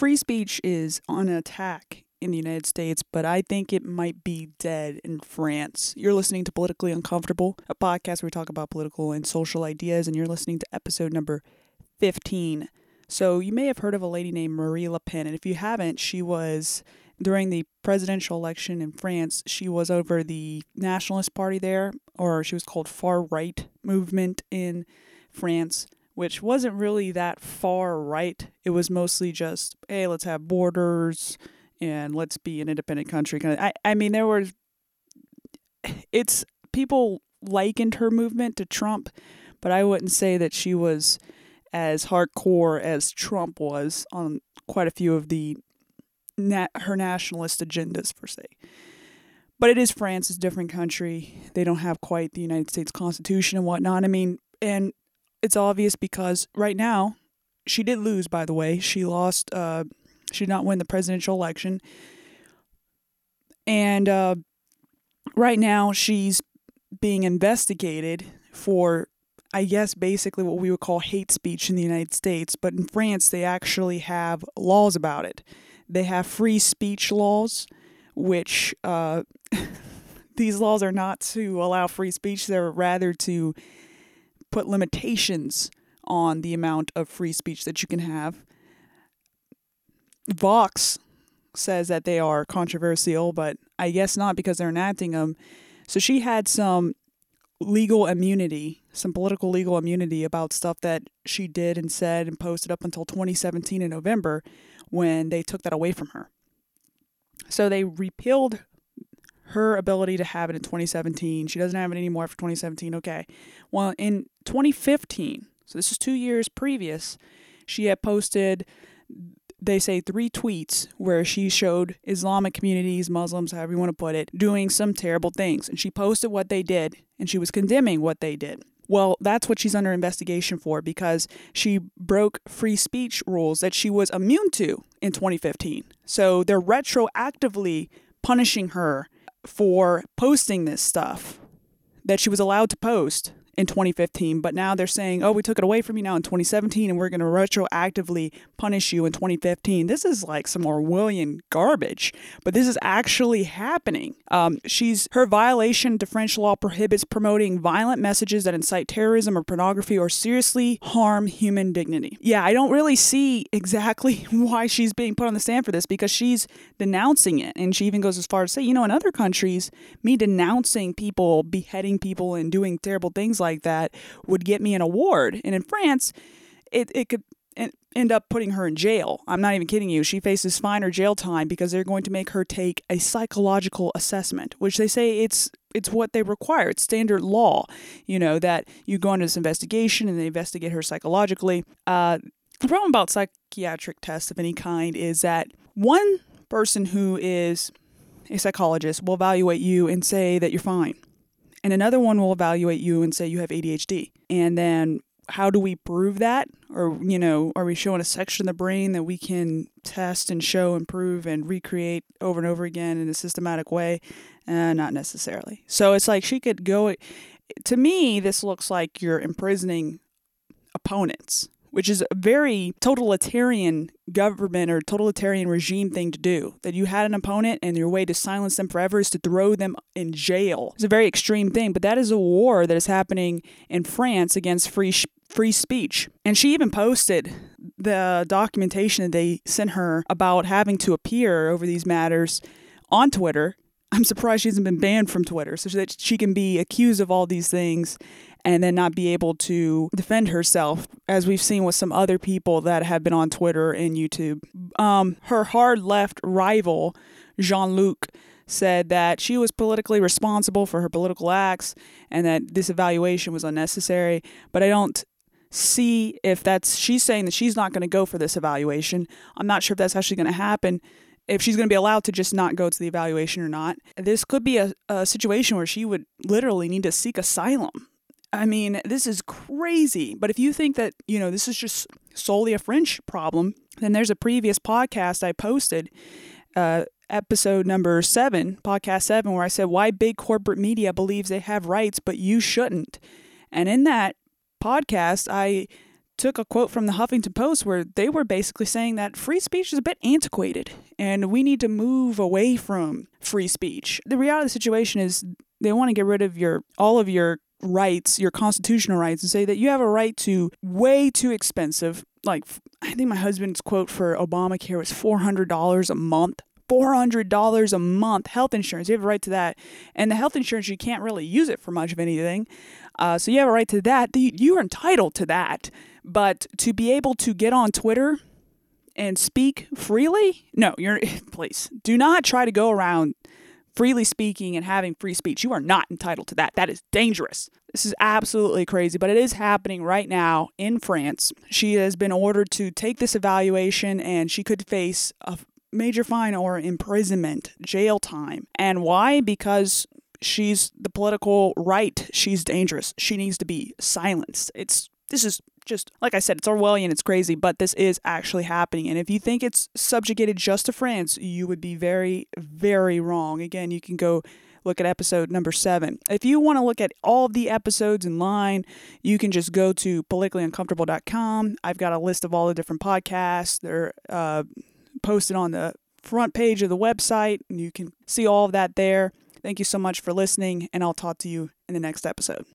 free speech is on attack in the United States, but I think it might be dead in France. You're listening to Politically Uncomfortable, a podcast where we talk about political and social ideas, and you're listening to episode number 15. So, you may have heard of a lady named Marine Le Pen, and if you haven't, she was during the presidential election in France, she was over the Nationalist Party there, or she was called far right movement in France, which wasn't really that far right. It was mostly just, hey, let's have borders and let's be an independent country. Kind of, I, I mean, there were, it's people likened her movement to Trump, but I wouldn't say that she was as hardcore as Trump was on quite a few of the her nationalist agendas per se. But it is France, it's a different country. They don't have quite the United States Constitution and whatnot. I mean, and it's obvious because right now, she did lose, by the way. She lost, uh, she did not win the presidential election. And uh, right now, she's being investigated for, I guess, basically what we would call hate speech in the United States. But in France, they actually have laws about it. They have free speech laws, which uh, these laws are not to allow free speech, they're rather to put limitations on the amount of free speech that you can have. Vox says that they are controversial, but I guess not because they're enacting them. So she had some legal immunity, some political legal immunity about stuff that she did and said and posted up until 2017 in November when they took that away from her. So they repealed her ability to have it in 2017. She doesn't have it anymore for 2017. Okay. Well, in 2015, so this is two years previous, she had posted, they say, three tweets where she showed Islamic communities, Muslims, however you want to put it, doing some terrible things. And she posted what they did and she was condemning what they did. Well, that's what she's under investigation for because she broke free speech rules that she was immune to in 2015. So they're retroactively punishing her for posting this stuff that she was allowed to post in 2015, but now they're saying, oh, we took it away from you now in 2017 and we're going to retroactively punish you in 2015. This is like some Orwellian garbage, but this is actually happening. Um, she's her violation to French law prohibits promoting violent messages that incite terrorism or pornography or seriously harm human dignity. Yeah, I don't really see exactly why she's being put on the stand for this because she's denouncing it. And she even goes as far as say, you know, in other countries, me denouncing people, beheading people, and doing terrible things like that would get me an award. And in France, it, it could end up putting her in jail. I'm not even kidding you. She faces fine or jail time because they're going to make her take a psychological assessment, which they say it's it's what they require. It's standard law, you know, that you go into this investigation and they investigate her psychologically. Uh, the problem about psychiatric tests of any kind is that one person who is a psychologist will evaluate you and say that you're fine and another one will evaluate you and say you have ADHD. And then how do we prove that? Or, you know, are we showing a section of the brain that we can test and show and prove and recreate over and over again in a systematic way? Uh, not necessarily. So it's like she could go. To me, this looks like you're imprisoning opponents which is a very totalitarian government or totalitarian regime thing to do. That you had an opponent and your way to silence them forever is to throw them in jail. It's a very extreme thing, but that is a war that is happening in France against free sh- free speech. And she even posted the documentation that they sent her about having to appear over these matters on Twitter. I'm surprised she hasn't been banned from Twitter so that she can be accused of all these things and then not be able to defend herself, as we've seen with some other people that have been on Twitter and YouTube. Um, her hard left rival, Jean Luc, said that she was politically responsible for her political acts and that this evaluation was unnecessary. But I don't see if that's, she's saying that she's not going to go for this evaluation. I'm not sure if that's actually going to happen if she's going to be allowed to just not go to the evaluation or not. This could be a, a situation where she would literally need to seek asylum I mean, this is crazy. But if you think that, you know, this is just solely a French problem, then there's a previous podcast I posted, uh, episode number seven, podcast seven, where I said why big corporate media believes they have rights, but you shouldn't. And in that podcast, I took a quote from the Huffington Post where they were basically saying that free speech is a bit antiquated and we need to move away from free speech. The reality of the situation is they want to get rid of your all of your rights, your constitutional rights, and say that you have a right to way too expensive. Like, I think my husband's quote for Obamacare was $400 a month. $400 a month health insurance. You have a right to that. And the health insurance, you can't really use it for much of anything. Uh, so you have a right to that. You are entitled to that. But to be able to get on Twitter and speak freely, no, you're, please do not try to go around freely speaking and having free speech. You are not entitled to that. That is dangerous. This is absolutely crazy, but it is happening right now in France. She has been ordered to take this evaluation and she could face a major fine or imprisonment, jail time. And why? Because she's the political right. She's dangerous. She needs to be silenced. It's this is just like I said, it's Orwellian, it's crazy, but this is actually happening. And if you think it's subjugated just to France, you would be very, very wrong. Again, you can go look at episode number seven. If you want to look at all the episodes in line, you can just go to politicallyuncomfortable.com. I've got a list of all the different podcasts. They're uh, posted on the front page of the website, and you can see all of that there. Thank you so much for listening, and I'll talk to you in the next episode.